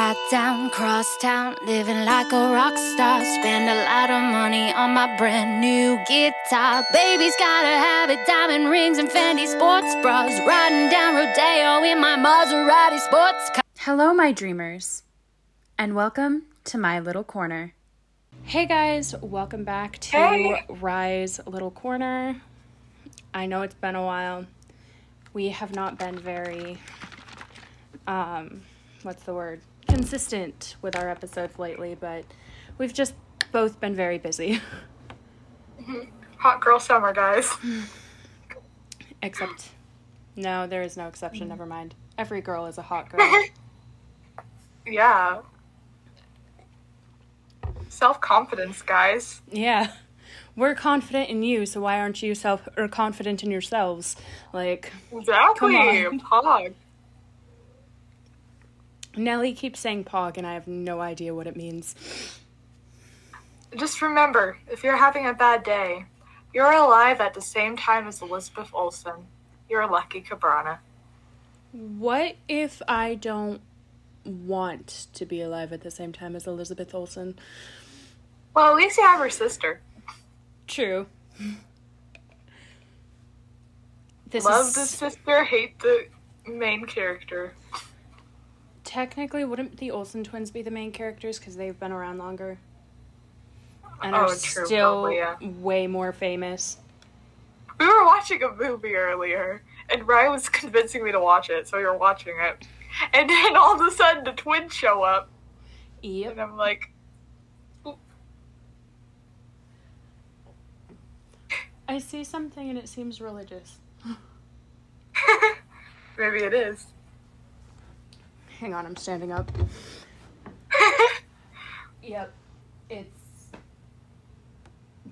Hat down, cross town, living like a rock star. Spend a lot of money on my brand new guitar. Baby's gotta have it, diamond rings and Fendi sports bras. Riding down Rodeo in my Maserati sports car. Hello, my dreamers, and welcome to my little corner. Hey guys, welcome back to Hey. Rise Little Corner. I know it's been a while. We have not been very, um, what's the word? Consistent with our episodes lately, but we've just both been very busy. Hot girl summer, guys. Except, no, there is no exception, never mind. Every girl is a hot girl. Yeah. Self confidence, guys. Yeah. We're confident in you, so why aren't you self or confident in yourselves? Like Exactly. Come on. Pog. Nelly keeps saying pog and I have no idea what it means. Just remember, if you're having a bad day, you're alive at the same time as Elizabeth Olsen. You're a lucky Cabrana. What if I don't want to be alive at the same time as Elizabeth Olsen? Well, at least you have her sister. True. This Love is the sister, hate the main character. Technically wouldn't the Olsen twins be the main characters because they've been around longer and Oh, are true, still probably, yeah. way more famous. We were watching a movie earlier, and Ryan was convincing me to watch it, so we were watching it. And then all of a sudden, the twins show up, Yep. and I'm like, I see something and it seems religious. maybe it is. Hang on, I'm standing up. Yep. It's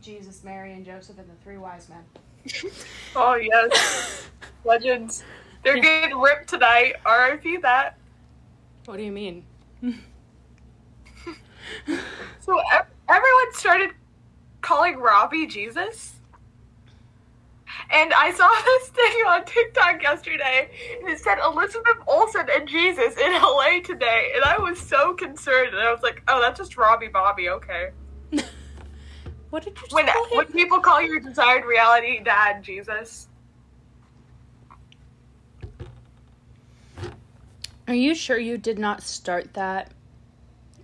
Jesus, Mary, and Joseph and the three wise men. Oh yes, legends. They're getting ripped tonight. R.I.P. That. What do you mean? So everyone started calling Robbie Jesus. And I saw this thing on TikTok yesterday, and it said Elizabeth Olsen and Jesus in LA today, and I was so concerned, and I was like, "Oh, that's just Robbie Bobby, okay." What did you just When when people call your desired reality dad Jesus, Are you sure you did not start that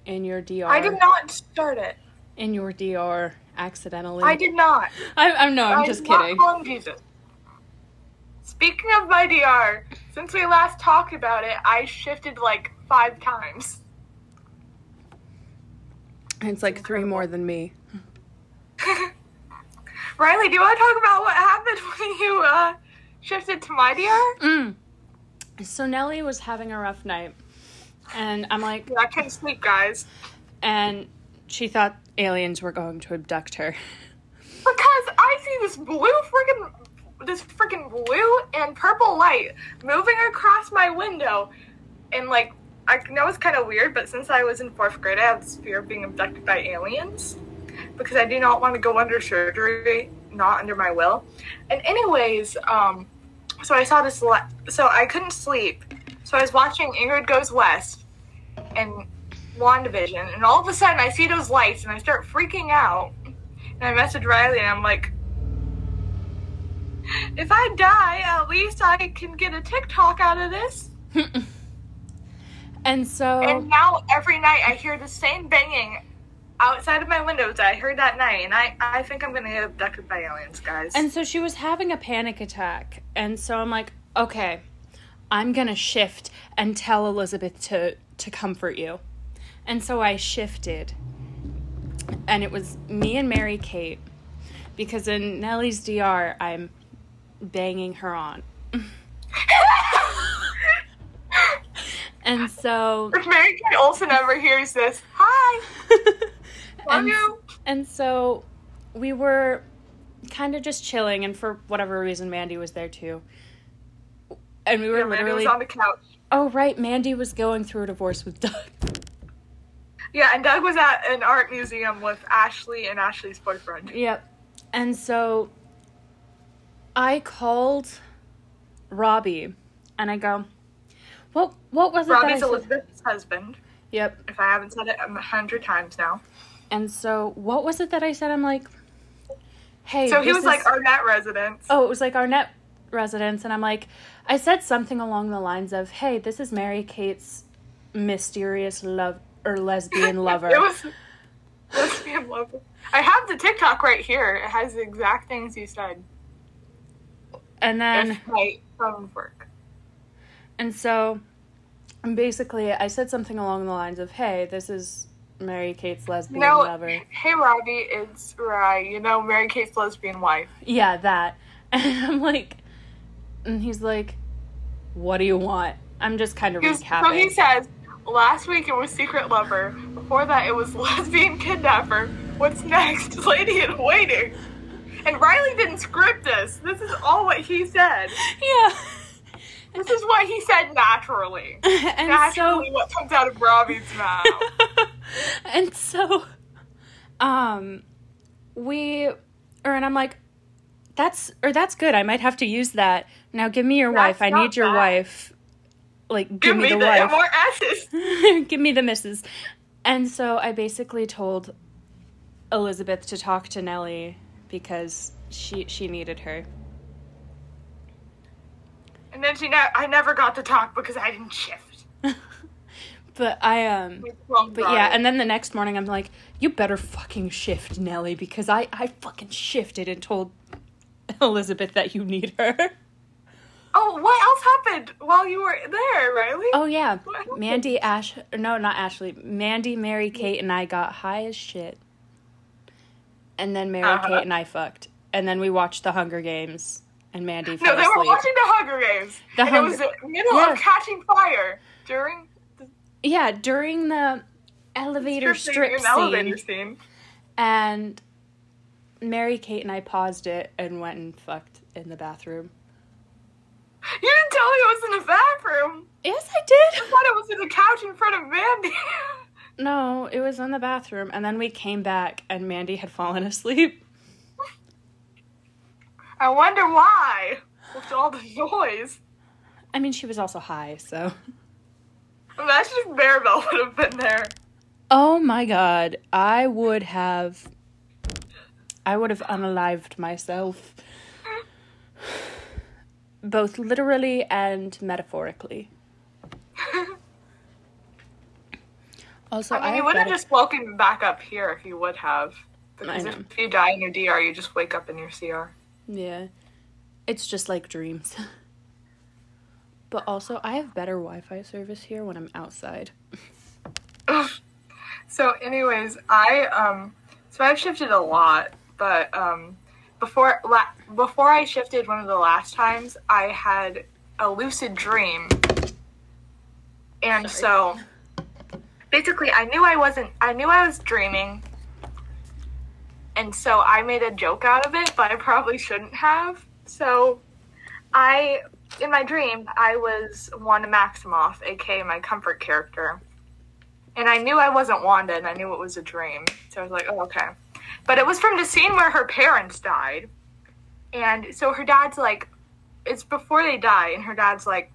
in your DR? I did not start it. In your DR accidentally. I did not. I, I'm no, I'm I just kidding. call him Jesus. Speaking of my DR, since we last talked about it, I shifted like five times. It's like three more than me. Riley, do you want to talk about what happened when you uh, shifted to my DR? Mm. So Nellie was having a rough night, and I'm like, yeah, I can't sleep, guys. and she thought aliens were going to abduct her. Because I see this blue freaking, this freaking blue and purple light moving across my window, and like I know it's kind of weird, but since I was in fourth grade, I have this fear of being abducted by aliens because I do not want to go under surgery, not under my will. And anyways, um, so I saw this light, so I couldn't sleep, so I was watching Ingrid Goes West and WandaVision, and all of a sudden I see those lights and I start freaking out. And I message Riley and I'm like, if I die, at least I can get a TikTok out of this. And so And now every night I hear the same banging outside of my windows I heard that night. And I, I think I'm going to get abducted by aliens, guys. And so she was having a panic attack. And so I'm like, okay, I'm going to shift and tell Elizabeth to, to comfort you. And so I shifted. And it was me and Mary Kate. Because in Nellie's DR, I'm banging her on. and so If Mary Kate Olsen ever hears this, hi, love and, you. and so we were kind of just chilling and for whatever reason Mandy was there too. And we were Yeah, literally was on the couch. Oh right, Mandy was going through a divorce with Doug. Yeah, and Doug was at an art museum with Ashley and Ashley's boyfriend. Yep. And so I called Robbie and I go, What what was it that I Robbie's? Elizabeth's husband. Yep. If I haven't said it a hundred times now. And so what was it that I said? I'm like, Hey, So he this was like is- Arnett residence. Oh, it was like Arnett residence, and I'm like, I said something along the lines of, "Hey, this is Mary Kate's mysterious love or lesbian lover." It was lesbian lover. I have the TikTok right here. It has the exact things you said. and then, if my phone work. and so, basically, I said something along the lines of, "Hey, this is Mary Kate's lesbian No, lover." hey Robbie, it's right. You know Mary Kate's lesbian wife. Yeah, that. And I'm like, and he's like, "What do you want?" I'm just kind of was- so he says, last week it was secret lover. Before that it was lesbian kidnapper. What's next? Lady in waiting. And Riley didn't script this. This is all what he said. yeah. This is what he said naturally. and Naturally, so what comes out of Robbie's mouth. and so um we or and i'm like that's or that's good i might have to use that now give me your That's wife i need your bad. wife like give, Give me, me the, the wife more S's. give me the missus and so i basically told elizabeth to talk to nellie because she she needed her And then she ne- I never got to talk because I didn't shift. but i um But yeah, and then the next morning I'm like, you better fucking shift, Nellie, because I, I fucking shifted and told Elizabeth that you need her. Oh, what else happened while you were there, Riley? Oh yeah. Mandy, Ash no, not Ashley. Mandy, Mary Kate and I got high as shit. And then Mary Uh-huh. Kate and I fucked. And then we watched the Hunger Games and Mandy No, fell they were watching the Hunger Games. The Hunger- it was the middle Yeah. of catching fire during Yeah, during the elevator strip scene. elevator scene. And Mary Kate and I paused it and went and fucked in the bathroom. You didn't tell me it was in the bathroom. Yes, I did. I thought it was in the couch in front of Mandy. No, it was in the bathroom, and then we came back, and Mandy had fallen asleep. I wonder why. With all the noise. I mean, she was also high, so. Imagine if Maribel would have been there. Oh my god, I would have. I would have unalived myself. Both literally and metaphorically. Also, I mean, I you would have just woken back up here if you would have. Because know. if you die in your DR, you just wake up in your CR. Yeah. It's just like dreams. But also, I have better Wi Fi service here when I'm outside. So, anyways, I um, so I've shifted a lot, but um, before before I shifted one of the last times, I had a lucid dream, and so basically, I knew I wasn't. I knew I was dreaming, and so I made a joke out of it, but I probably shouldn't have. So, I in my dream, I was Wanda Maximoff, aka my comfort character. And I knew I wasn't Wanda, and I knew it was a dream. So I was like, oh, okay. But it was from the scene where her parents died. And so her dad's like, it's before they die, and her dad's like,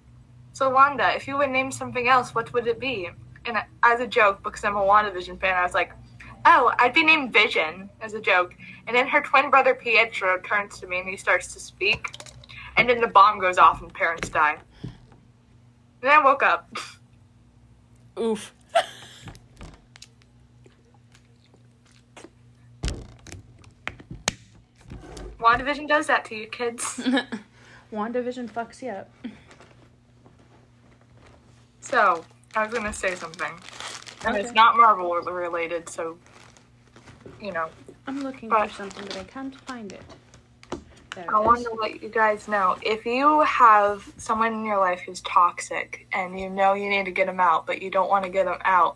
so Wanda, if you would name something else, what would it be? And as a joke, because I'm a WandaVision fan, I was like, oh, I'd be named Vision, as a joke. And then her twin brother Pietro turns to me and he starts to speak. And then the bomb goes off and parents die. And then I woke up. Oof. WandaVision does that to you, kids. WandaVision fucks you up. So, I was gonna say something. And it's not Marvel related, so, you know. I'm looking But- for something, but I can't find it. There I want to let you guys know if you have someone in your life who's toxic and you know you need to get them out, but you don't want to get them out,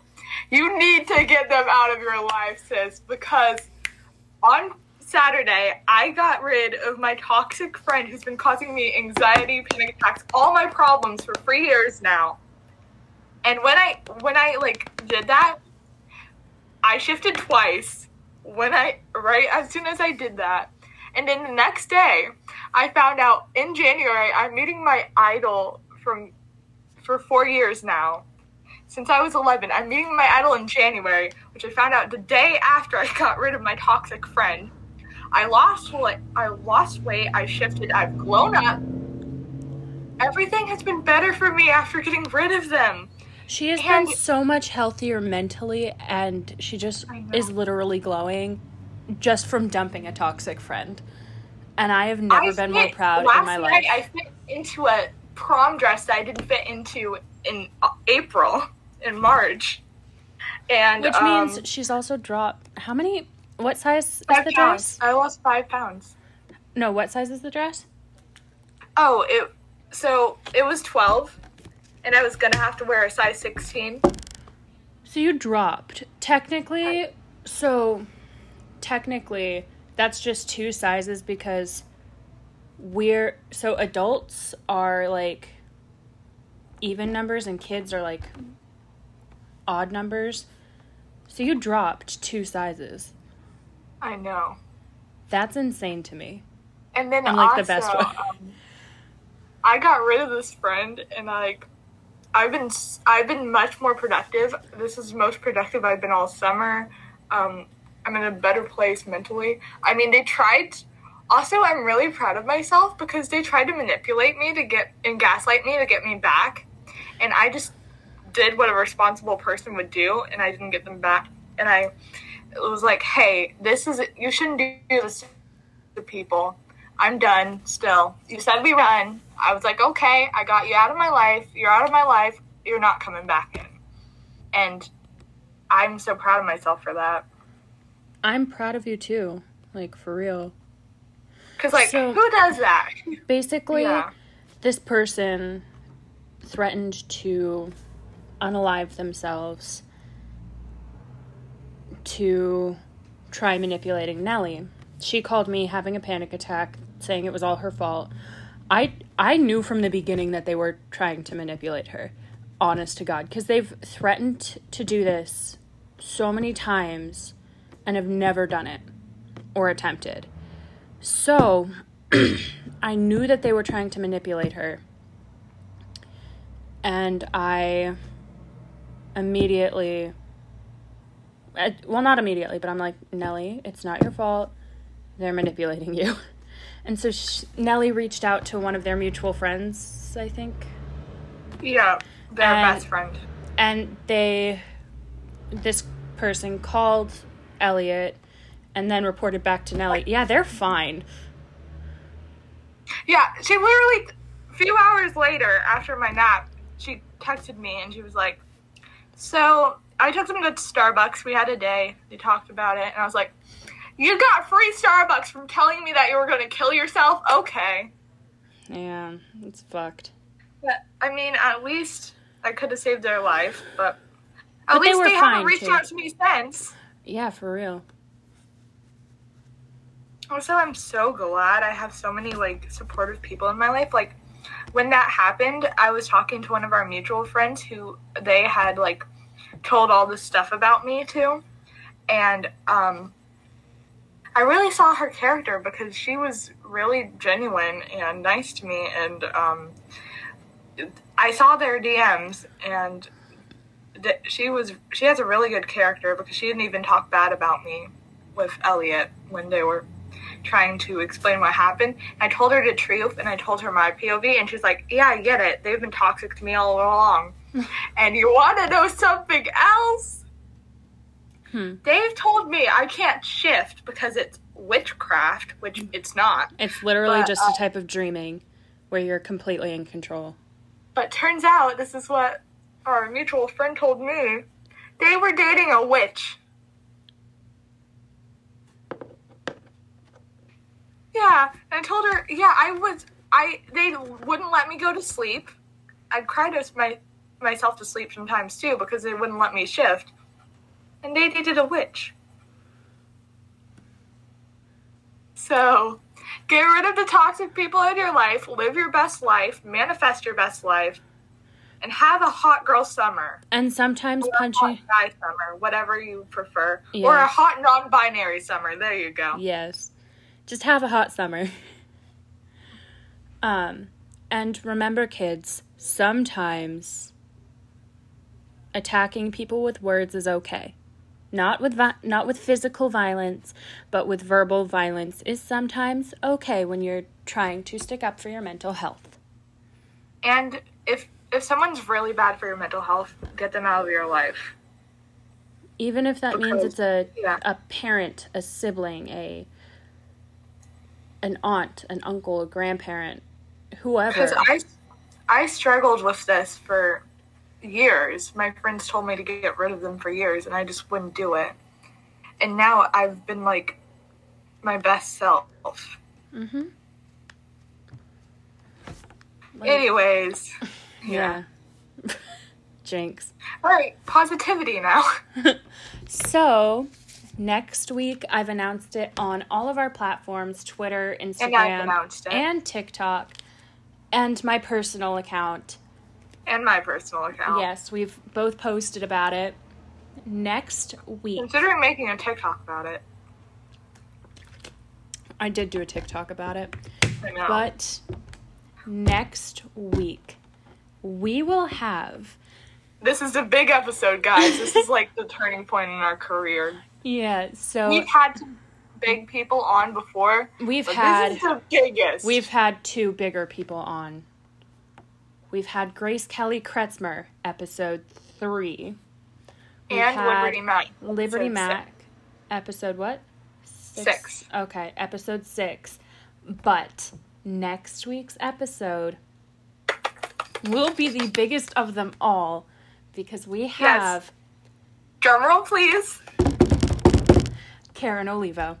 you need to get them out of your life, sis, because on Saturday, I got rid of my toxic friend who's been causing me anxiety, panic attacks, all my problems for three years now. And when I when I like did that, I shifted twice. When I right as soon as I did that, and then the next day, I found out in January I'm meeting my idol from for four years now. Since I was 11, I'm meeting my idol in January, which I found out the day after I got rid of my toxic friend. I lost weight. I lost weight. I shifted. I've grown up. Everything has been better for me after getting rid of them. She has And- been so much healthier mentally, and she just is literally glowing just from dumping a toxic friend. And I have never I been more proud last in my night life. I fit into a prom dress that I didn't fit into in uh, April, in March, and Which um, means she's also dropped. How many? What size is the pounds. dress? I lost five pounds. No, what size is the dress? Oh, it so it was twelve, and I was gonna have to wear a size sixteen. So you dropped. Technically, so technically, that's just two sizes because we're so adults are like even numbers and kids are like odd numbers. So you dropped two sizes. I know. That's insane to me. And then In, like, also, the best way. um, I got rid of this friend, and like, I've been I've been much more productive. This is the most productive I've been all summer. Um, I'm in a better place mentally. I mean, they tried. Also, I'm really proud of myself because they tried to manipulate me to get and gaslight me to get me back, and I just did what a responsible person would do, and I didn't get them back. And I was like, hey, this is you shouldn't do this to people. I'm done still. You said we run. I was like, okay, I got you out of my life. You're out of my life. You're not coming back in. And I'm so proud of myself for that. I'm proud of you too. Like for real. Because, like, So- who does that? Basically, Yeah. this person threatened to unalive themselves to try manipulating Nellie. She called me having a panic attack, saying it was all her fault. I I knew from the beginning that they were trying to manipulate her. Honest to God, because they've threatened to do this so many times and have never done it or attempted. So, I knew that they were trying to manipulate her. And I immediately, well, not immediately, but I'm like, Nellie, it's not your fault. They're manipulating you. And so Nellie reached out to one of their mutual friends, I think. Yeah, their And- best friend. And they, this person called Elliot and then reported back to Nellie, yeah, they're fine. Yeah, she literally, a few hours later after my nap, she texted me and she was like, So I took them to Starbucks. We had a day. They talked about it. And I was like, You got free Starbucks from telling me that you were going to kill yourself? Okay. Yeah, it's fucked. But, I mean, at least I could have saved their life. But at But least were they, haven't reached too. out to me since. Yeah, for real. Also, I'm so glad I have so many like supportive people in my life. Like when that happened, I was talking to one of our mutual friends who they had like told all this stuff about me to, and um, I really saw her character because she was really genuine and nice to me, and um, I saw their DMs and. th- She was she has a really good character because she didn't even talk bad about me with Elliot when they were trying to explain what happened. I told her the truth and I told her my POV, and she's like, Yeah, I get it. They've been toxic to me all along. and you want to know something else? Hmm. They've told me I can't shift because it's witchcraft, which it's not. It's literally But, just uh, a type of dreaming where you're completely in control. But turns out this is what our mutual friend told me. They were dating a witch. Yeah, and I told her, yeah, I was, I they wouldn't let me go to sleep. I'd cry to my myself to sleep sometimes too because they wouldn't let me shift, and they dated a witch. So, get rid of the toxic people in your life, live your best life, manifest your best life, and have a hot girl summer. And sometimes Or a punching. hot guy summer, whatever you prefer. Or a hot non binary summer. There you go. Yes. Just have a hot summer. Um, and remember, kids, sometimes attacking people with words is okay. Not with vi- not with physical violence, but with verbal violence is sometimes okay when you're trying to stick up for your mental health. And if if someone's really bad for your mental health, get them out of your life. Even if that means it's a yeah. a parent, a sibling, a an aunt, an uncle, a grandparent, whoever. Because I, I struggled with this for years. My friends told me to get rid of them for years, and I just wouldn't do it. And now I've been like my best self. Mhm. Like- Anyways, Yeah. Jinx. all right, positivity now. So, next week I've announced it on all of our platforms Twitter, Instagram, it. and TikTok, and my personal account. And my personal account. Yes, we've both posted about it. Next week, Considering making a TikTok about it. I did do a TikTok about it, but next week we will have this is a big episode, guys. This is like the turning point in our career. yeah, so We've had big people on before. we've had this is the biggest. We've had two bigger people on. We've had Grace Kelly Kretzmer, episode three. We've and Liberty Mac. Liberty episode Mac, episode what? Six. Okay, episode six. But next week's episode will be the biggest of them all because we have Drum roll, please. Karen Olivo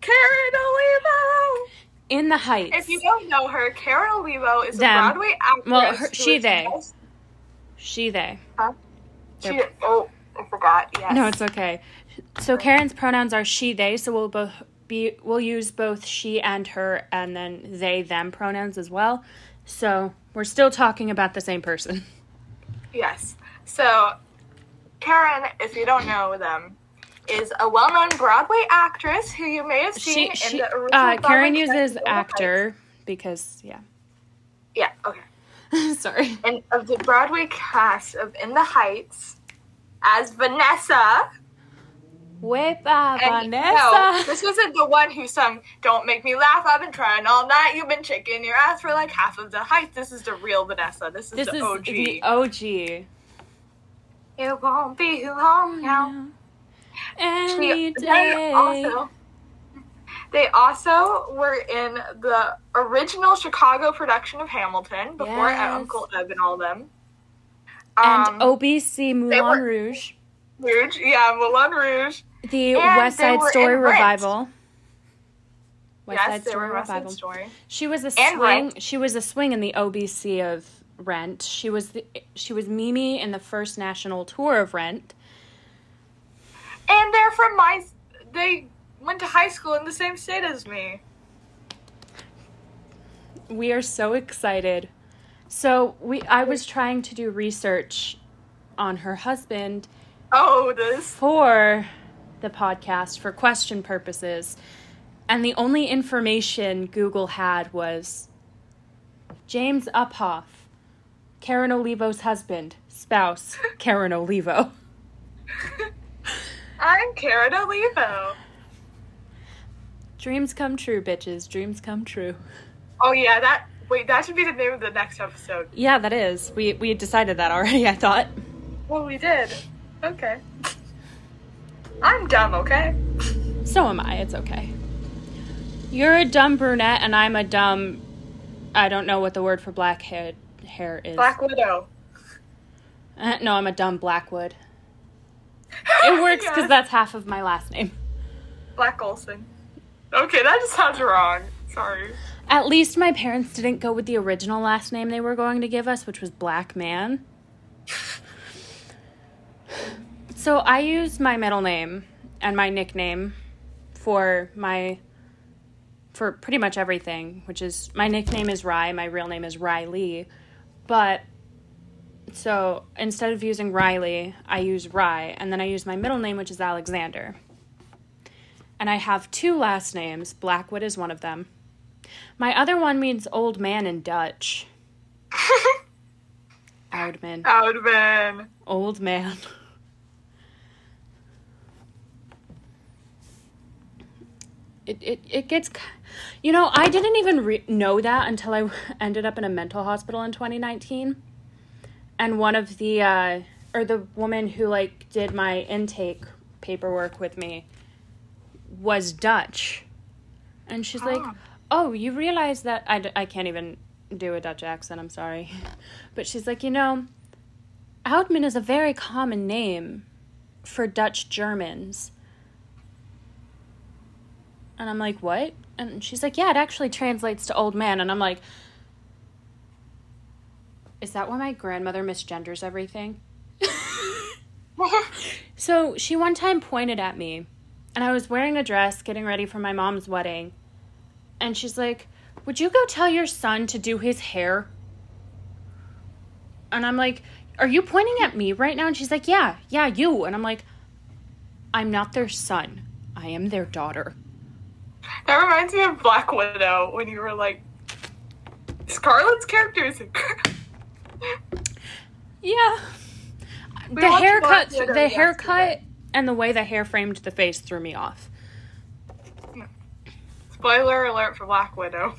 Karen Olivo. In the Heights. If you don't know her, Karen Olivo is Them. a Broadway actress. Well, her- she, they. most- she, they. Huh? She, They're- oh, I forgot. Yes. No, it's okay. So Karen's pronouns are she, they, so we'll both be we'll use both she and her and then they them pronouns as well. So we're still talking about the same person. Yes. So, Karen, if you don't know them, is a well-known Broadway actress who you may have seen She, in the original uh, Karen uses actor because yeah. Yeah. Okay. Sorry. And of the Broadway cast of In the Heights as Vanessa. Wepa And no, Vanessa. this wasn't the one who sung "Don't Make Me Laugh." I've been trying all night. You've been shaking your ass for like half of the heights. This is the real Vanessa. This is This the is OG. the OG. it won't be long now. She- they also, they also were in the original Chicago production of Hamilton before Yes. Uncle Eb and all them. and Um, OBC Moulin were- Rouge, Rouge, yeah, Moulin Rouge. the and West Side Story revival. West yes, Side Story were in West Side revival. Story. She was a And swing. Rent. She was a swing in the OBC of Rent. She was the, she was Mimi in the first national tour of Rent. And they're from my. They went to high school in the same state as me. We are so excited. So we I was trying to do research on her husband Oh, this. for the podcast for question purposes. And the only information Google had was James Uphoff, Karen Olivo's husband, spouse, Karen Olivo. I'm Karen Olivo. Dreams come true, bitches. Dreams come true. Oh yeah, that. Wait, that should be the name of the next episode. Yeah, that is. We we decided that already, I thought. Well, we did. Okay. I'm dumb, okay? So am I. It's okay. You're a dumb brunette, and I'm a dumb. I don't know what the word for black hair hair is. Black Widow. Uh, no, I'm a dumb Blackwood. It works because that's half of my last name. Black Olson. Okay, that just sounds wrong. Sorry. At least my parents didn't go with the original last name they were going to give us, which was Black Man. So I use my middle name and my nickname for my for pretty much everything, which is my nickname is Rye, my real name is Riley. But so instead of using Riley, I use Rye, and then I use my middle name, which is Alexander. And I have two last names. Blackwood is one of them. My other one means old man in Dutch. Oudman. Oudman. Old man. It, it, it gets, you know, I didn't even re- know that until I ended up in a mental hospital in 2019. And one of the, uh, or the woman who like did my intake paperwork with me was Dutch. And she's like, Ah. oh, you realize that, I, d- I can't even do a Dutch accent, I'm sorry. But she's like, you know, Oudman is a very common name for Dutch Germans. And I'm like, what? And she's like, yeah, it actually translates to old man. And I'm like, is that why my grandmother misgenders everything? so she one time pointed at me, and I was wearing a dress getting ready for my mom's wedding. And she's like, would you go tell your son to do his hair? And I'm like, Are you pointing at me right now? And she's like, Yeah, yeah, you. And I'm like, I'm not their son. I am their daughter. That reminds me of Black Widow when you were like, Scarlett's character is. Yeah. We the haircut the haircut yesterday. and the way the hair framed the face threw me off. Spoiler alert for Black Widow.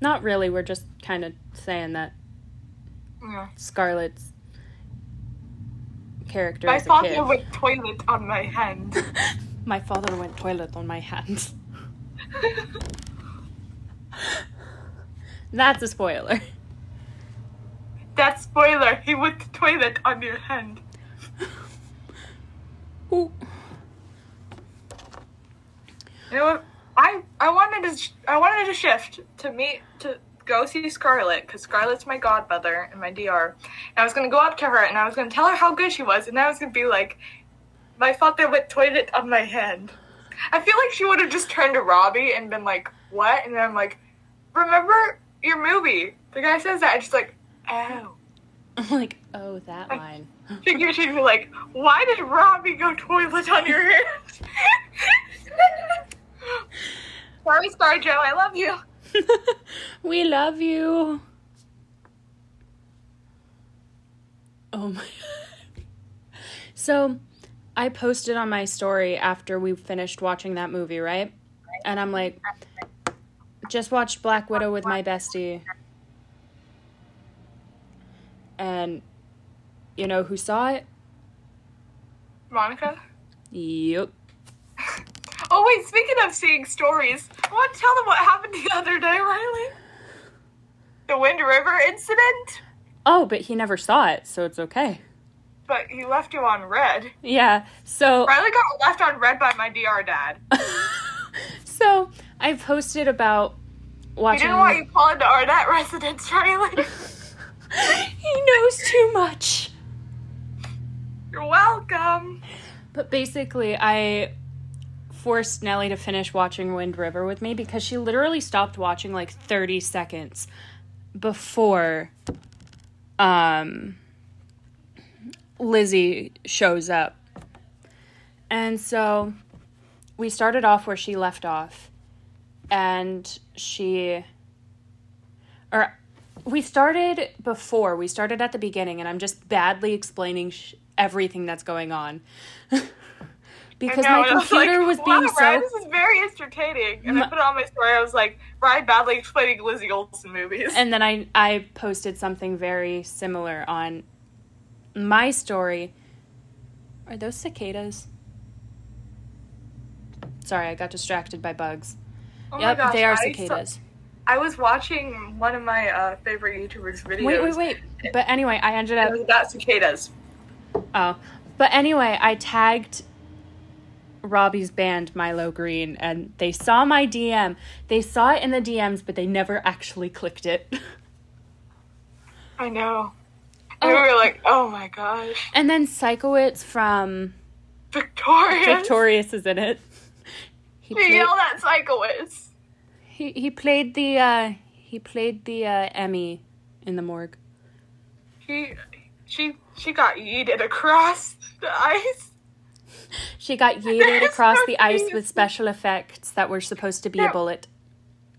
Not really, we're just kind of saying that Yeah. Scarlett's character My father kid. went toilet on my hand. My father went toilet on my hands. That's a spoiler. That spoiler, he to toilet on your hand. Ooh. You know what? I I wanted to sh- I wanted to shift to meet to go see Scarlett because Scarlett's my godmother and my DR. And I was gonna go up to her and I was gonna tell her how good she was, and I was gonna be like, "My father went toilet on my hand." I feel like she would have just turned to Robbie and been like, "What?" And then I'm like, "Remember your movie?" The guy says that, and she's like, "Oh." I'm like, oh, that line. Figure she'd be like, "Why did Robbie go toilet on your hand?" Sorry, ScarJo, I love you. we love you. Oh my. So, I posted on my story after we finished watching that movie, right? And I'm like, just watched Black Widow with my bestie. And you know who saw it? Monica. Yep. Oh wait, speaking of seeing stories, I want to tell them what happened the other day, Riley. The Wind River incident, Oh, but he never saw it, so it's okay. but he left you on red. Yeah. So Riley got left on red by my DR dad. so I posted about watching. didn't want you calling to Arnett residence, Riley. he knows too much. You're welcome. But basically, I forced Nellie to finish watching Wind River with me because she literally stopped watching like 30 seconds before um Lizzie shows up. And so we started off where she left off and she or we started before we started at the beginning and i'm just badly explaining sh- everything that's going on because know, my I was computer like, was wow, being Ryan, so This is very entertaining. And My- I put it on my story. I was like, Ryan badly explaining Lizzie Olsen movies. and then I I posted something very similar on my story. Are those cicadas? Sorry, I got distracted by bugs. oh my yep, gosh, they are I saw- cicadas. I was watching one of my uh, favorite YouTubers' videos. Wait, wait, wait. But anyway, I ended It up was about cicadas. Oh. But anyway, I tagged Robbie's band Milo Greene and they saw my DM. They saw it in the DMs, but they never actually clicked it. I know. And Oh. we were like, oh my gosh. And then Sikowitz from Victorious. Victorious is in it. He yelled at Sikowitz. He, he played the uh he played the uh Emmy in the morgue. She, she, she got yeeted across the ice. She got yeeted across the ice with special effects that were supposed to be a bullet.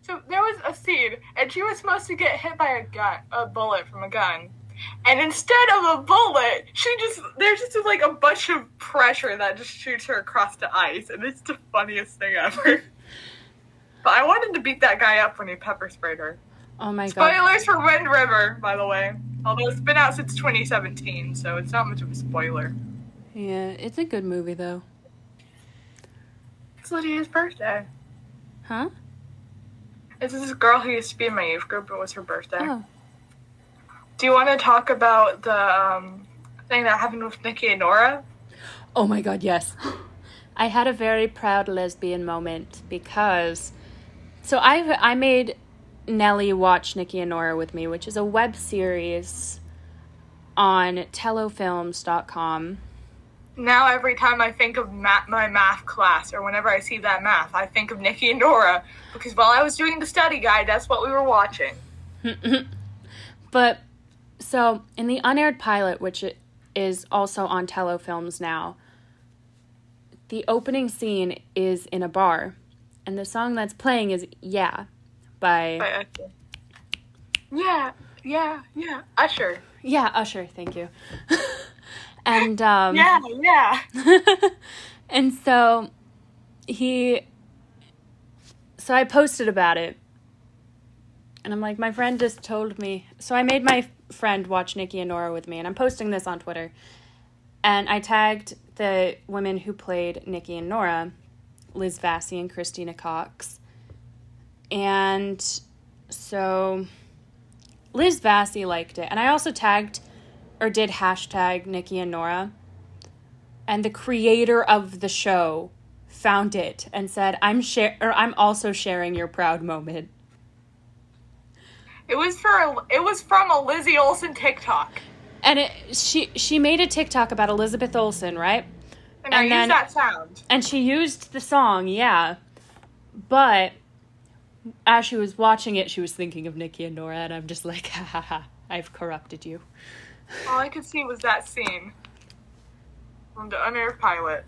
So there was a scene, and she was supposed to get hit by a gun, a bullet from a gun. And instead of a bullet, she just there's just like a bunch of pressure that just shoots her across the ice, and it's the funniest thing ever. but I wanted to beat that guy up when he pepper sprayed her. Oh my god. Spoilers for Wind River, by the way. Although it's been out since 2017, so it's not much of a spoiler. Yeah, it's a good movie though. It's Lydia's birthday. Huh? It's this girl who used to be in my youth group. It was her birthday. Oh. Do you want to talk about the um, thing that happened with Nikki and Nora? Oh my god, yes. I had a very proud lesbian moment because so I I made Nellie watch Nikki and Nora with me, which is a web series on tellofilms.com. Now, every time I think of ma- my math class, or whenever I see that math, I think of Nikki and Nora because while I was doing the study guide, that's what we were watching. But so in the unaired pilot, which is also on Tello Films now, the opening scene is in a bar, and the song that's playing is "Yeah" by By Usher. Yeah, yeah, yeah. Usher. yeah Usher. Thank you. and um, Yeah, yeah. and so he so i posted about it and i'm like my friend just told me so i made my friend watch nikki and nora with me and i'm posting this on twitter and i tagged the women who played nikki and nora liz vassey and christina cox and so liz vassey liked it and i also tagged or did hashtag nikki and nora and the creator of the show found it and said, "I'm share or I'm also sharing your proud moment." It was for a, it was from a Lizzie Olsen TikTok, And it, she she made a TikTok about Elizabeth Olsen, right? And, I then- used that sound. And she used the song, yeah. But as she was watching it, she was thinking of Nikki and Nora, and I'm just like, ha ha ha, I've corrupted you. All I could see was that scene from the unaired pilot.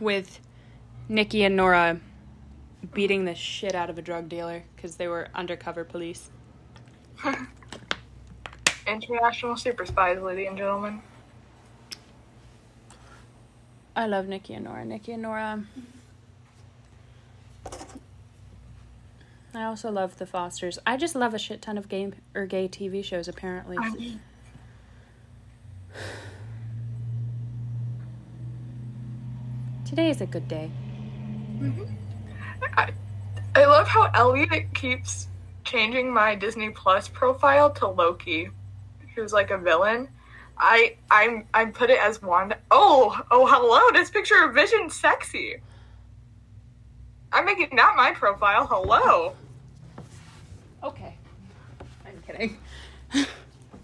With Nikki and Nora beating the shit out of a drug dealer because they were undercover police. International super spies, ladies and gentlemen. I love Nikki and Nora. Nikki and Nora. I also love the Fosters. I just love a shit ton of gay or gay TV shows. Apparently, today is a good day. Mm-hmm. I, I love how Elliot keeps changing my Disney Plus profile to Loki, who's like a villain. I I'm I put it as Wanda. Oh oh hello, this picture of Vision sexy. I'm making that my profile. Hello. Okay, I'm kidding.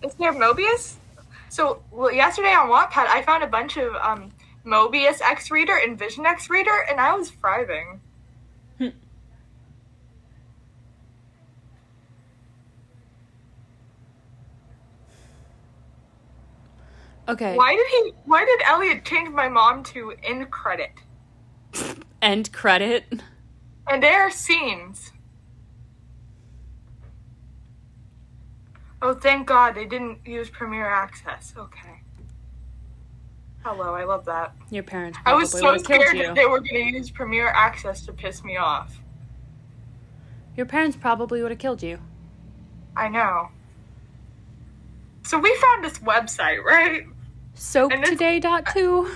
Is there Mobius? So well, yesterday on Wattpad, I found a bunch of um, Mobius X Reader and Vision X Reader, and I was thriving. Okay, Why did he? Why did Elliot change my mom to end credit? end credit. And there are scenes. Oh, thank God they didn't use Premiere Access. Okay. Hello, I love that. Your parents I was so would have killed scared that they were going to use Premiere Access to piss me off. Your parents probably would have killed you. I know. So we found this website, right? Soaptoday dot two.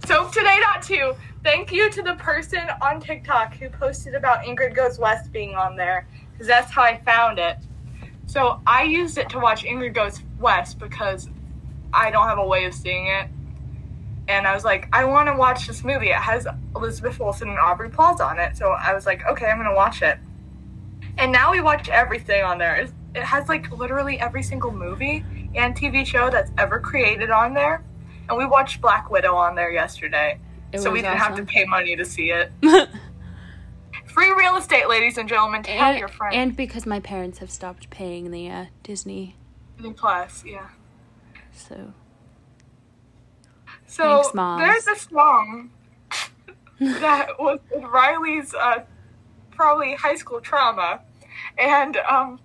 SoapToday.2. Thank you to the person on TikTok who posted about Ingrid Goes West being on there, because that's how I found it. So I used it to watch Ingrid Goes West because I don't have a way of seeing it. and I was like, I want to watch this movie. It has Elizabeth Olsen and Aubrey Plaza on it, so I was like, okay, I'm gonna watch it. And now we watch everything on there. It has like literally every single movie and TV show that's ever created on there. And we watched Black Widow on there yesterday, It so we didn't have to pay money to see it. Free real estate, ladies and gentlemen. Tell and, your friends. and because my parents have stopped paying the uh, Disney, Disney Plus, yeah. so So Thanks, there's a song that was Riley's uh, probably high school trauma, and um,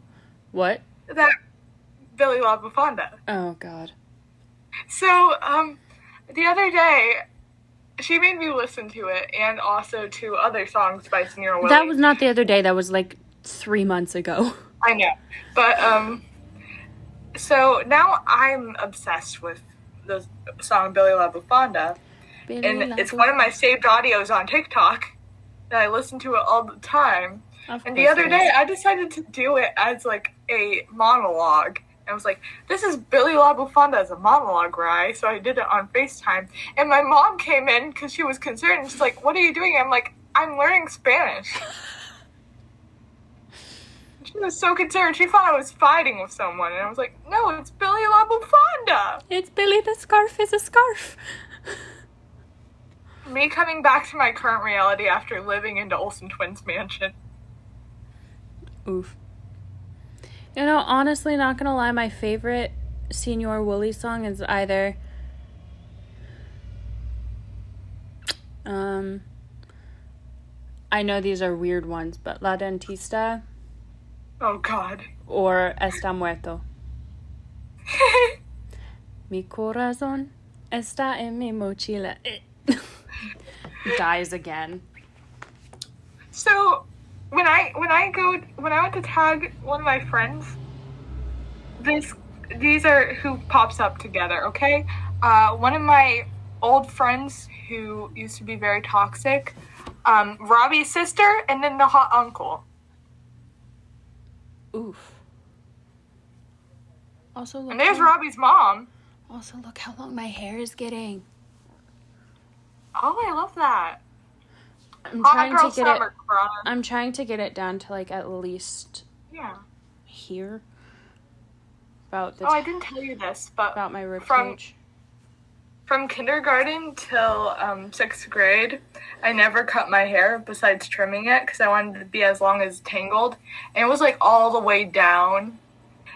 what? that Billy la Bufanda. Oh God. So um, the other day, she made me listen to it, and also to other songs by Willie. That was not the other day. That was like three months ago. I know, but um, so now I'm obsessed with the song Billy la Bufanda. and it's one of my saved audios on TikTok that I listen to it all the time. Of And the other day. I decided to do it as like a monologue. I was like, "This is Billy la Bufanda as a monologue, right?" So I did it on Facetime, and my mom came in because she was concerned. She's like, "What are you doing?" I'm like, "I'm learning Spanish." she was so concerned. She thought I was fighting with someone, and I was like, "No, it's Billy la Bufanda." It's Billy. The scarf is a scarf. Me coming back to my current reality after living into Olsen Twins Mansion. Oof. You know, honestly, not gonna lie, my favorite Señor Wooly song is either um I know these are weird ones, but La Dentista Oh God. or Está Muerto. Mi corazón está en mi mochila. Dies again. So when I when I go when I went to tag one of my friends, this these are who pops up together. Okay, uh, one of my old friends who used to be very toxic, um, Robbie's sister, and then the hot uncle. Oof. Also look And there's how- Robbie's mom. Also look how long my hair is getting. Oh, I love that. I'm trying to get it Corona. I'm trying to get it down to like at least Yeah. here. About the Oh, I didn't tell you this, but about my rib from- cage. From kindergarten till um, sixth grade, I never cut my hair besides trimming it because I wanted to be as long as tangled. And it was like all the way down.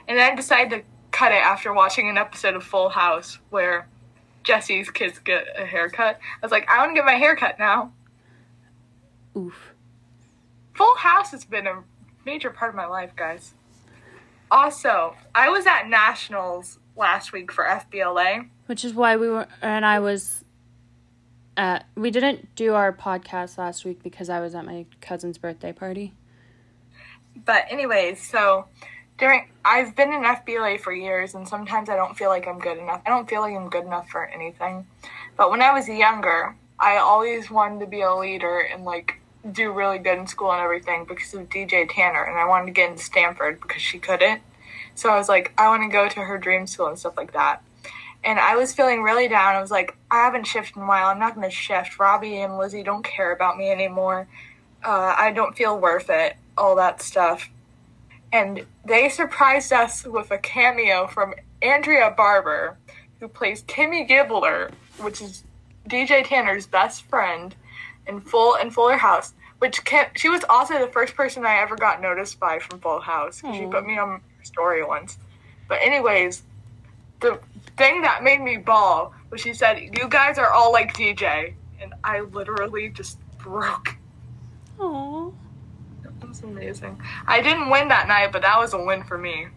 And then I decided to cut it after watching an episode of Full House where Jesse's kids get a haircut. I was like, I want to get my hair cut now. Oof. Full House has been a major part of my life, guys. Also, I was at Nationals last week for FBLA. Which is why we were and I was at we didn't do our podcast last week because I was at my cousin's birthday party. But anyways, so during I've been in FBLA for years and sometimes I don't feel like I'm good enough. I don't feel like I'm good enough for anything. But when I was younger, I always wanted to be a leader and like do really good in school and everything because of DJ Tanner and I wanted to get into Stanford because she couldn't. So I was like, I want to go to her dream school and stuff like that. And I was feeling really down. I was like, I haven't shifted in a while. I'm not going to shift. Robbie and Lizzie don't care about me anymore. Uh, I don't feel worth it. All that stuff and they surprised us with a cameo from Andrea Barber, who plays Kimmy Gibbler, which is DJ Tanner's best friend in Full and Fuller House. Which Kim, she was also the first person I ever got noticed by from Full House. She put me on her story once. But anyways, the thing that made me ball was she said, "You guys are all like DJ," and I literally just broke. Aww. That was amazing. I didn't win that night, but that was a win for me.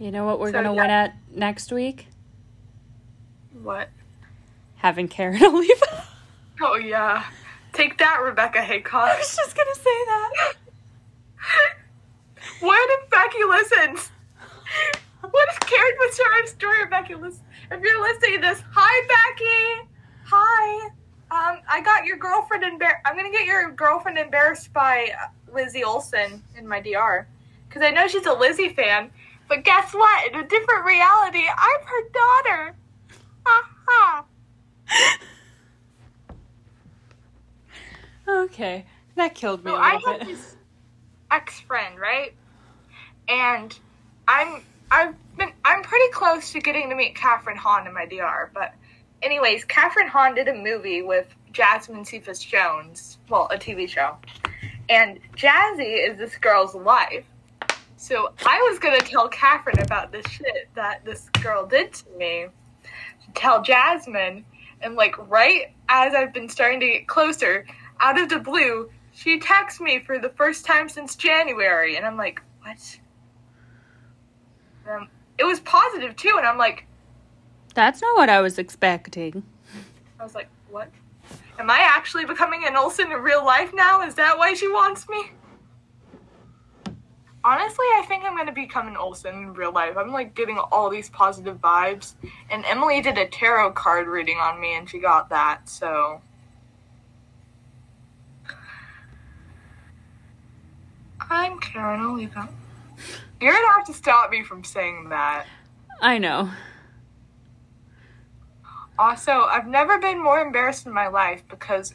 You know what we're So, gonna yeah. win at next week? What? Having Karen Oliva. Oh yeah. Take that, Rebecca Haycock. I was just gonna say that. what if Becky listens? What if Karen was our story Becky listens? If you're listening to this, hi Becky. Hi. Um, I got your girlfriend embarrassed. I'm gonna get your girlfriend embarrassed by uh, Lizzie Olsen in my DR, because I know she's a Lizzie fan. But guess what? In a different reality, I'm her daughter okay, that killed me. So I had bit. this ex friend, right? And I'm I've been I'm pretty close to getting to meet Kathryn Hahn in my DR, but anyways, Kathryn Hahn did a movie with Jasmine Cephas Jones, well, a TV show, and Jazzy is this girl's wife. So I was gonna tell Catherine about this shit that this girl did to me. Tell Jasmine, and like right as I've been starting to get closer, out of the blue, she texts me for the first time since January, and I'm like, what? Um, it was positive too, and I'm like, That's not what I was expecting. I was like, what? Am I actually becoming an Olsen in real life now? Is that why she wants me? Honestly, I think I'm gonna become an Olsen in real life. I'm like getting all these positive vibes. And Emily did a tarot card reading on me and she got that, so. I'm Karen Oliva. You're gonna have to stop me from saying that. I know. Also, I've never been more embarrassed in my life because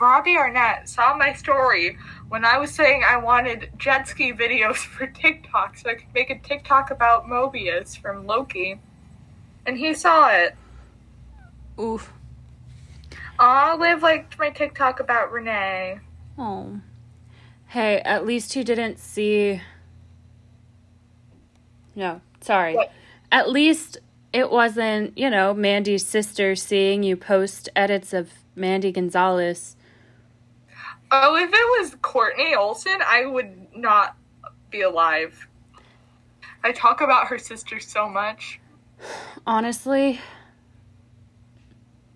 Robbie Arnett saw my story when I was saying I wanted jet ski videos for TikTok so I could make a TikTok about Mobius from Loki. And he saw it. Oof. Liv liked my TikTok about Renee. Oh. Hey, at least you didn't see. No, sorry. What? At least it wasn't, you know, Mandy's sister seeing you post edits of Mandy Gonzalez. Oh, if it was Courtney Olson, I would not be alive. I talk about her sister so much. Honestly,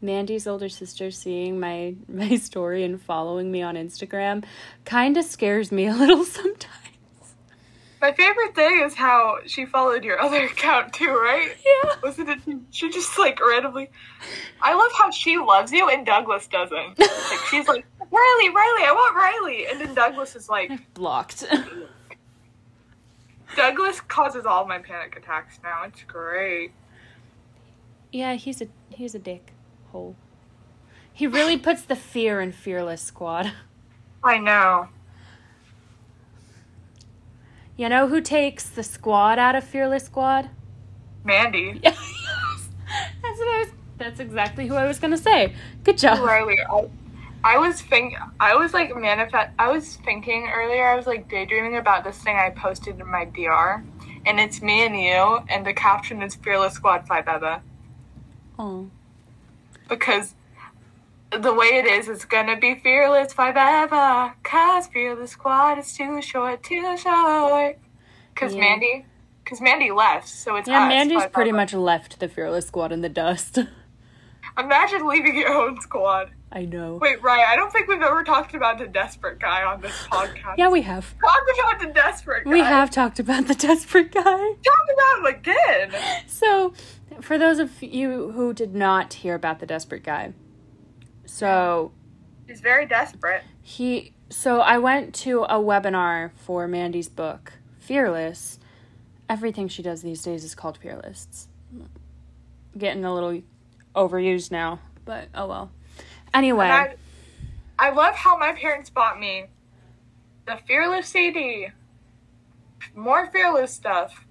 Mandy's older sister seeing my my story and following me on Instagram kind of scares me a little sometimes. My favorite thing is how she followed your other account too, right? Yeah. Wasn't it? She just like randomly. I love how she loves you and Douglas doesn't. Like she's like Riley, Riley, I want Riley, and then Douglas is like Blocked. Douglas causes all my panic attacks now. It's great. yeah, he's a he's a dick hole. He really puts the fear in Fearless Squad. I know. You know who takes the squad out of Fearless Squad? Mandy. Yes. That's what I was that's exactly who I was gonna say. Good job. Riley, I, I was think I was like manifest. I was thinking earlier. I was like daydreaming about this thing I posted in my DR, and it's me and you, and the caption is "Fearless Squad Five Beba." Oh. because the way it is, it's gonna be fearless Five forever. Cause fearless squad is too short, too short. Cause Yeah. Mandy, cause Mandy left, so it's Yeah, us, Mandy's pretty much left the Fearless Squad in the dust. Imagine leaving your own squad. I know. Wait, right? I don't think we've ever talked about the desperate guy on this podcast. Yeah, we have. talk about the desperate guy. We have talked about the desperate guy. talk about him again. So, for those of you who did not hear about the desperate guy, so He's very desperate. he so I went to a webinar for Mandy's book, Fearless. Everything she does these days is called Fearless. Getting a little overused now, but oh well. Anyway, I, I love how my parents bought me the Fearless CD, more Fearless stuff,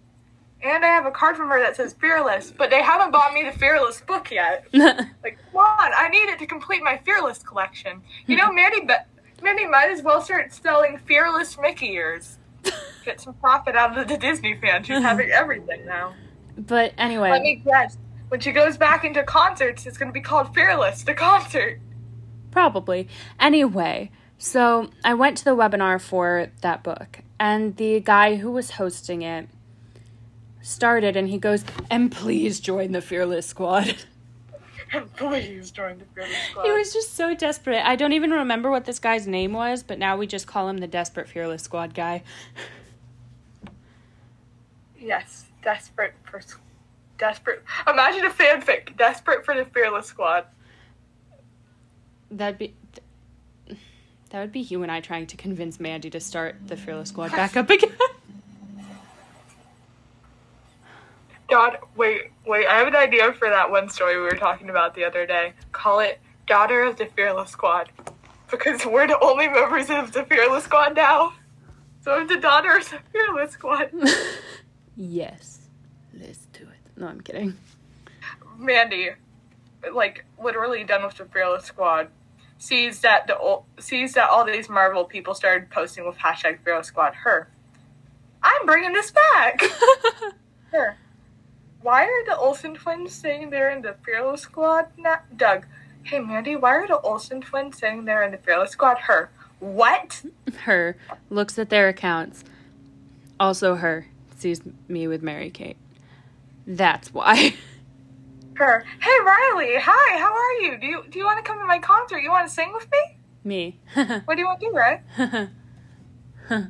and I have a card from her that says Fearless, but they haven't bought me the Fearless book yet. Like, come on, I need it to complete my Fearless collection. You know, Mandy, be- Mandy might as well start selling Fearless Mickey ears. Get some profit out of the Disney fan. She's having everything now. but anyway, Let me guess. When she goes back into concerts, it's going to be called Fearless, the concert. Probably. Anyway, so I went to the webinar for that book, and the guy who was hosting it started and he goes, And please join the Fearless Squad. And please join the Fearless Squad. he was just so desperate. I don't even remember what this guy's name was, but now we just call him the Desperate Fearless Squad guy. Yes, desperate for desperate. Imagine a fanfic, desperate for the Fearless Squad. That'd be. That would be you and I trying to convince Mandy to start the Fearless Squad back up again. God, wait, wait. I have an idea for that one story we were talking about the other day. Call it "Daughter of the Fearless Squad." because we're the only members of the Fearless Squad now. So I'm the daughter of the Fearless Squad. Yes. Let's do it. No, I'm kidding. Mandy, like literally done with the Fearless Squad, sees that the ol- sees that all these Marvel people started posting with hashtag Fearless Squad. Her, I'm bringing this back. her, why are the Olsen twins staying there in the Fearless Squad? Na- Doug, hey Mandy, why are the Olsen twins staying there in the Fearless Squad? Her, what? her looks at their accounts. Also, her sees me with Mary Kate. That's why. Her, hey Riley, hi, how are you? Do you do you want to come to my concert? You want to sing with me? me. What do you want to do, Riley?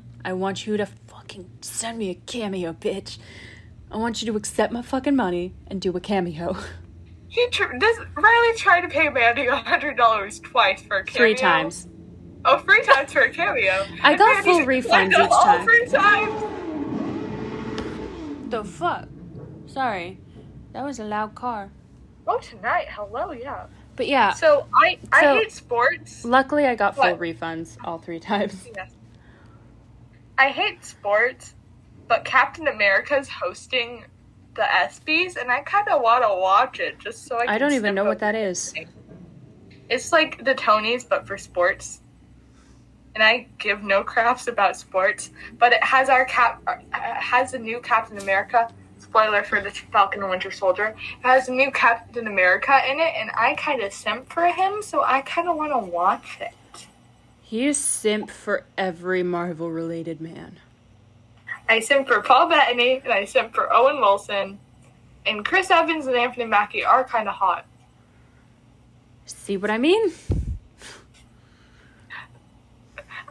I want you to fucking send me a cameo, bitch. I want you to accept my fucking money and do a cameo. He tr- does Riley try to pay Mandy a hundred dollars twice for a cameo? Three times. Oh, three times for a cameo. I And got full refunds like, each time." Three times. The fuck? Sorry. That was a loud car. Oh, tonight. Hello, yeah. But yeah, So I I So- hate sports. luckily I got full refunds all three times. Yes. I hate sports, but Captain America's hosting the ESPYS, and I kind of want to watch it just so I. Can I don't even know what that is. It's like the Tonys, but for sports. And I give no craps about sports, but it has our cap uh, has a new Captain America. Spoiler for the Falcon and Winter Soldier. It has a new Captain America in it, and I kind of simp for him, so I kind of want to watch it. He is simp for every Marvel related man. I simp for Paul Bettany, and I simp for Owen Wilson, and Chris Evans and Anthony Mackie are kind of hot. See what I mean?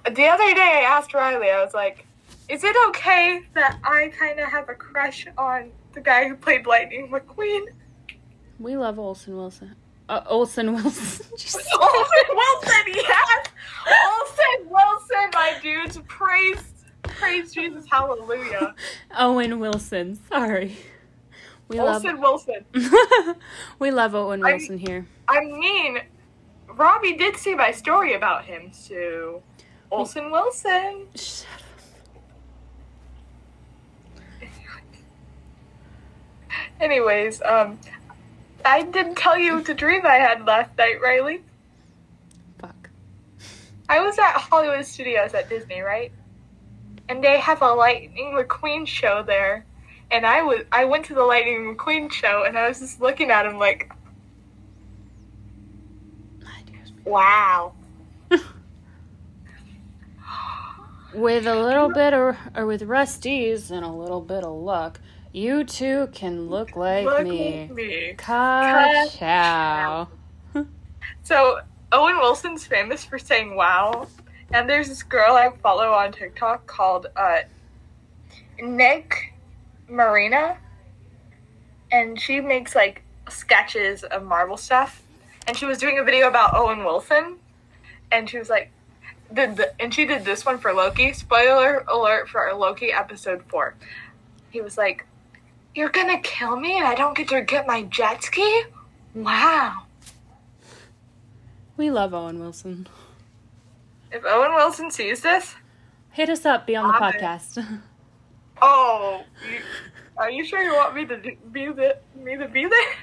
The other day, I asked Riley, I was like, is it okay that I kind of have a crush on the guy who played Lightning McQueen? We love Olsen Wilson. Uh, Olsen Wilson. Olsen Wilson, yes! Olsen Wilson, my dudes, praise, praise Jesus, hallelujah. Owen Wilson. Sorry. We Wilson. love We love Owen I- Wilson here. I mean, Robbie did see my story about him, so Olsen Wilson. Shut up. Anyways, um, I didn't tell you the dream I had last night, Riley. Fuck. I was at Hollywood Studios at Disney, right? And they have a Lightning McQueen show there. And I was I went to the Lightning McQueen show and I was just looking at him like, wow. With a little bit of, or with Rust-eze and a little bit of luck, you too can look like Look me. me. Ka-chow. So Owen Wilson's famous for saying wow. And there's this girl I follow on TikTok called uh, Nick Marina. And she makes like sketches of Marvel stuff. And she was doing a video about Owen Wilson. And she was like, did the, and she did this one for Loki. Spoiler alert for our Loki episode four. He was like, You're gonna kill me and I don't get to get my jet ski? Wow. We love Owen Wilson. If Owen Wilson sees this, Hit us up, be on the Love it. podcast. oh, you, are you sure you want me to do, be the, me to be there?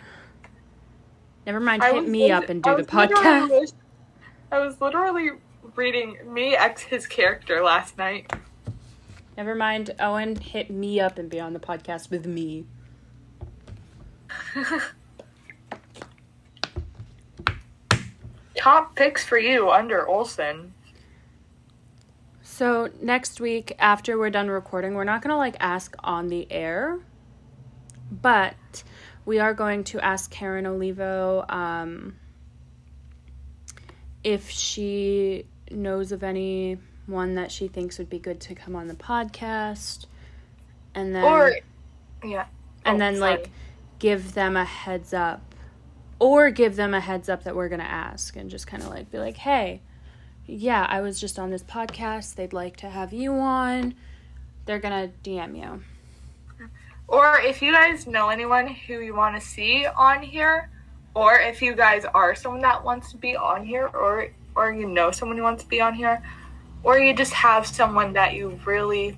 Never mind, I hit me lit- up and I do the podcast. I was literally reading me ex his character last night. Never mind, Owen, hit me up and be on the podcast with me. Top picks for you under Olsen. So next week, after we're done recording, we're not gonna like ask on the air, but we are going to ask Karen Olivo um, if she knows of anyone that she thinks would be good to come on the podcast, and then Or, yeah. and Oh, then sorry. like give them a heads up, or give them a heads up that we're gonna ask, and just kind of like be like, hey yeah, I was just on this podcast. They'd like to have you on. They're gonna DM you. Or if you guys know anyone who you want to see on here, or if you guys are someone that wants to be on here, or or you know someone who wants to be on here, or you just have someone that you really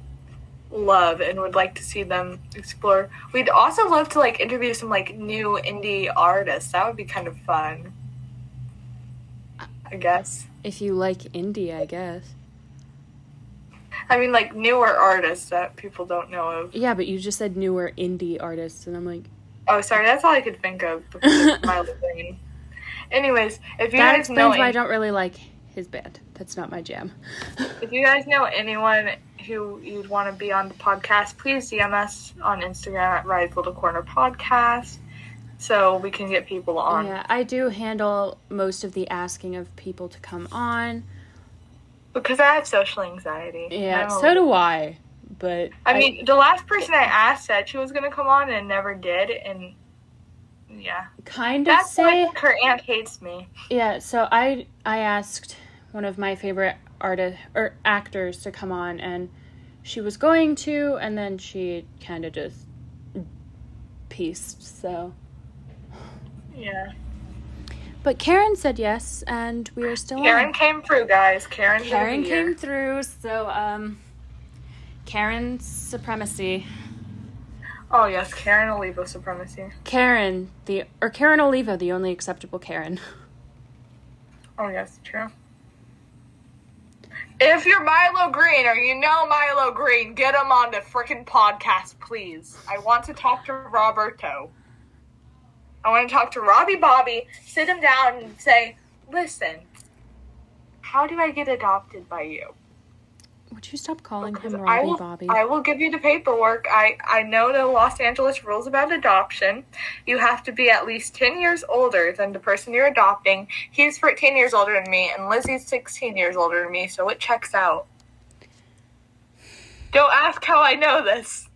love and would like to see them explore. We'd also love to like interview some like new indie artists. That would be kind of fun. I guess. If you like indie, I guess. I mean like newer artists that people don't know of. Yeah, but you just said newer indie artists, and I'm like, Oh, sorry, that's all I could think of because of my brain. Anyways, if you that guys know explains why I don't really like his band. That's not my jam. If you guys know anyone who you'd want to be on the podcast, please DM us on Instagram at Rise Little Corner Podcast so we can get people on. Yeah, I do handle most of the asking of people to come on. Because I have social anxiety. Yeah, so do I. But I mean, the last person I asked said she was going to come on and never did. And yeah. kind of That's say why her aunt hates me. Yeah, so I I asked one of my favorite artist or actors to come on and she was going to and then she kind of just pieced. So, Yeah. but Karen said yes and we are still Karen on. came through, guys. Karen, Karen came through, so um Karen's supremacy. Oh, yes. Karen Olivo supremacy. Karen, the or Karen Oliva, the only acceptable Karen. Oh, yes, true. If you're Milo Greene or you know Milo Greene, get him on the freaking podcast, please. I want to talk to Roberto. I want to talk to Robbie Bobby, sit him down and say, listen, how do I get adopted by you? Would you stop calling him I Robbie will, Bobby? I will give you the paperwork. I, I know the Los Angeles rules about adoption. You have to be at least 10 years older than the person you're adopting. He's 14 years older than me, and Lizzie's 16 years older than me, so it checks out. Don't ask how I know this.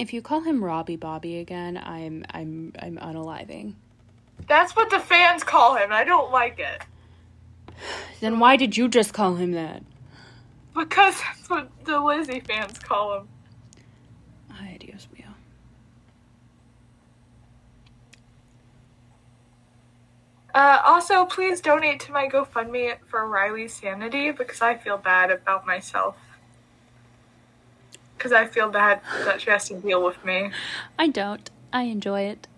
If you call him Robbie Bobby again, I'm I'm I'm unaliving. That's what the fans call him. I don't like it. Then why did you just call him that? Because that's what the Lizzie fans call him. Ay, Dios mío. Uh, also, please donate to my GoFundMe for Riley's sanity because I feel bad about myself. Because I feel bad that she has to deal with me. I don't. I enjoy it.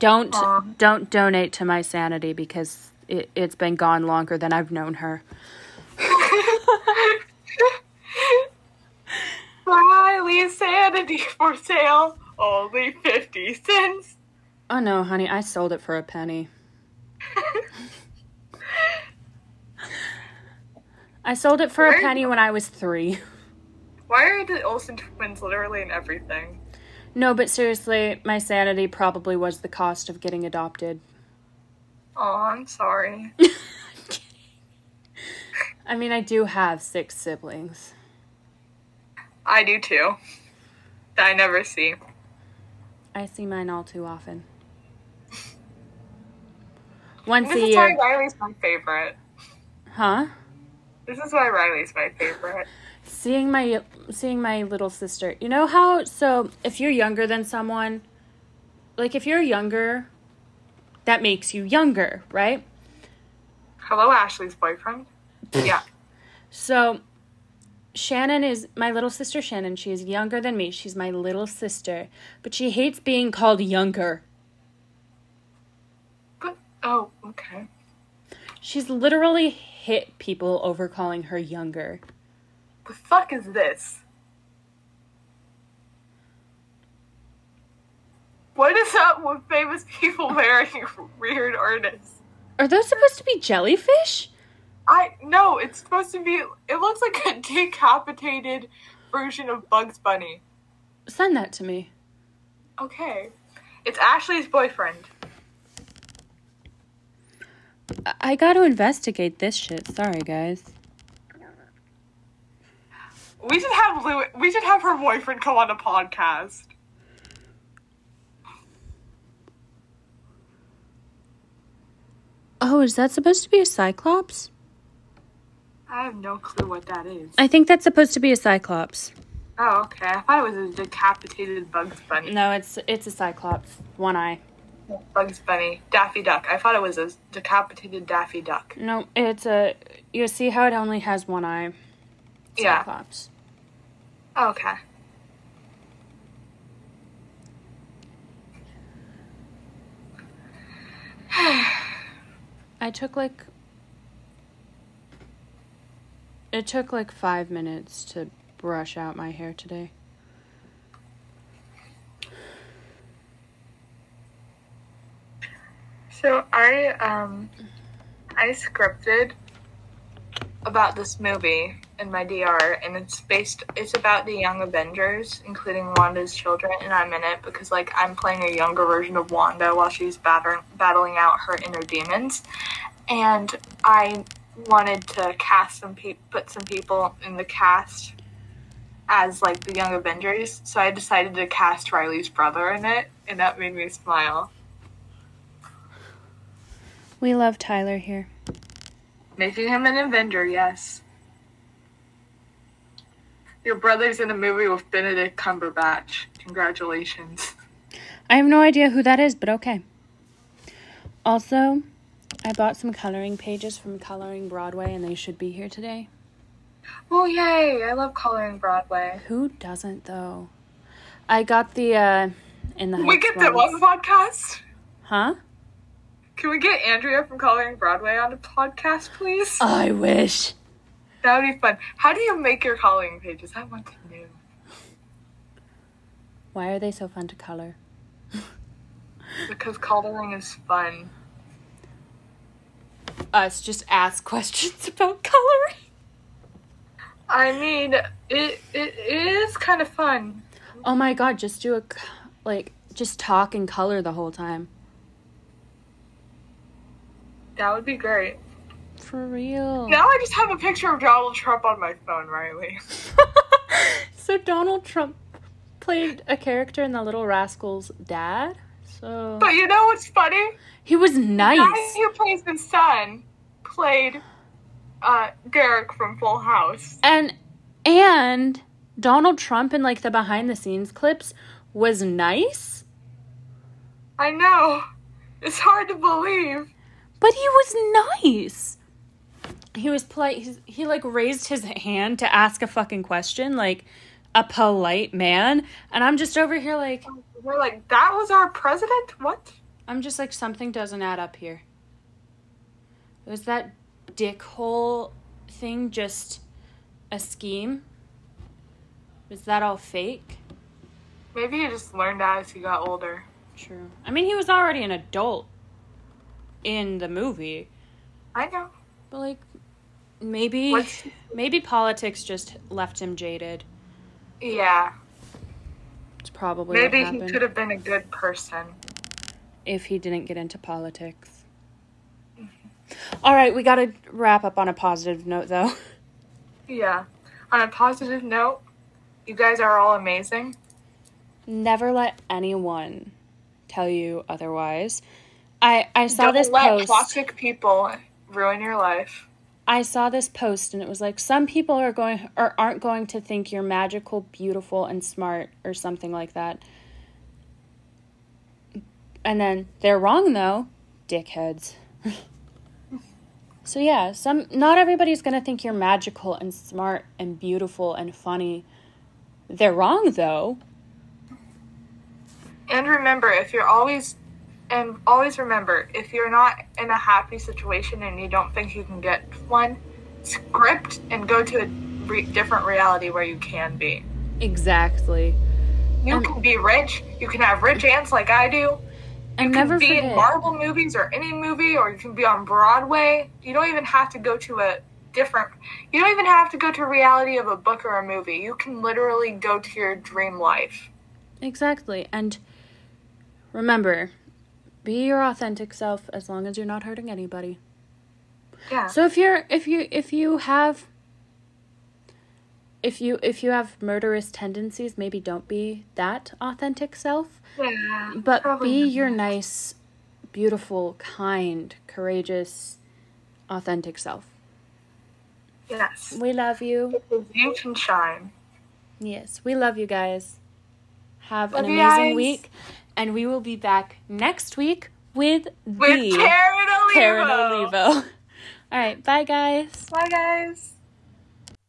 Don't Aw. don't donate to my sanity because it, it's been gone longer than I've known her. Riley's sanity for sale, only 50 cents. Oh no, honey, I sold it for a penny. I sold it for a penny when I was three. Why are the Olsen twins literally in everything? No, but seriously, my sanity probably was the cost of getting adopted. Oh, I'm sorry. I mean, I do have six siblings. I do too. That I never see. I see mine all too often. Once This a is why. Riley's my favorite. Huh? This is why Riley's my favorite. seeing my seeing my little sister you know how so if you're younger than someone like if you're younger that makes you younger right Hello, Ashley's boyfriend. Yeah. so shannon is my little sister shannon she is younger than me she's my little sister but she hates being called younger But, oh, okay. she's literally hit people over calling her younger The fuck is this? What is up with famous people marrying weird artists? are those supposed to be jellyfish I no, it's supposed to be. It looks like a decapitated version of Bugs Bunny. send that to me Okay, it's Ashley's boyfriend. I- i gotta investigate this shit sorry guys We should have Lou. We should have her boyfriend come on a podcast. Oh is that supposed to be a cyclops I have no clue what that is. I think that's supposed to be a cyclops. Oh, okay. I thought it was a decapitated Bugs Bunny. No, it's it's a cyclops. One eye. Bugs Bunny. Daffy Duck. I thought it was a decapitated Daffy Duck. No, it's a. You see how it only has one eye? Yeah. Cyclops. Okay. I took like. It took like five minutes to brush out my hair today. So I um I scripted about this movie in my DR and it's based it's about the young Avengers, including Wanda's children, and I'm in it because like I'm playing a younger version of Wanda while she's battering battling out her inner demons. And I wanted to cast some pe- put some people in the cast as like the young Avengers, so I decided to cast Riley's brother in it, and that made me smile. We love Tyler here. Making him an Avenger, yes. Your brother's in a movie with Benedict Cumberbatch. Congratulations. I have no idea who that is, but okay. Also, I bought some coloring pages from Coloring Broadway, and they should be here today. Oh yay! I love coloring Broadway. Who doesn't, though? I got the, uh, in the we get that ones. on the podcast? Huh? Can we get Andrea from Coloring Broadway on the podcast, please? I wish. That would be fun. How do you make your coloring pages? I want to know. Why are they so fun to color? Because coloring is fun. Us just ask questions about coloring. I mean, it it is kind of fun. Oh my god, just do a like, just talk and color the whole time. That would be great. For real. Now I just have a picture of Donald Trump on my phone, Riley. so Donald Trump played a character in The Little Rascals' dad. So But you know what's funny? he was The guy nice. who plays his son played uh, Derek from Full House. And and Donald Trump in like the behind the scenes clips was nice, I know. It's hard to believe. but he was nice. He was polite. He's, he like raised his hand to ask a fucking question, like a polite man. And I'm just over here like We're like, that was our president? What? I'm just like something doesn't add up here. Was that dickhole thing just a scheme? Was that all fake? Maybe he just learned that as he got older. True. I mean, he was already an adult in the movie, I know. but like maybe What's- maybe politics just left him jaded. Yeah. It's probably Maybe he could have been a good person. if he didn't get into politics. All right, we got to wrap up on a positive note though. Yeah. On a positive note, you guys are all amazing. Never let anyone tell you otherwise. I I saw Don't this let post. toxic people ruin your life. I saw this post and it was like some people are going or aren't going to think you're magical, beautiful and smart or something like that. And then they're wrong though, dickheads. so yeah, some not everybody's going to think you're magical and smart and beautiful and funny. They're wrong though. And remember, if you're always, and always remember, if you're not in a happy situation and you don't think you can get one, script and go to a re- different reality where you can be. Exactly. You Um, can be rich. You can have rich aunts like I do. And You never can be forget. in Marvel movies or any movie, or you can be on Broadway. You don't even have to go to a different. You don't even have to go to reality of a book or a movie. You can literally go to your dream life. Exactly. And remember, be your authentic self as long as you're not hurting anybody. Yeah. So if you're if you if you have if you if you have murderous tendencies, maybe don't be that authentic self, yeah. but be not. your nice, beautiful, kind, courageous, authentic self. Yes. We love you. You can shine. Yes, we love you guys. Have Love an amazing week. And we will be back next week with, With the. Karen Olivo. All right, bye guys. Bye, guys.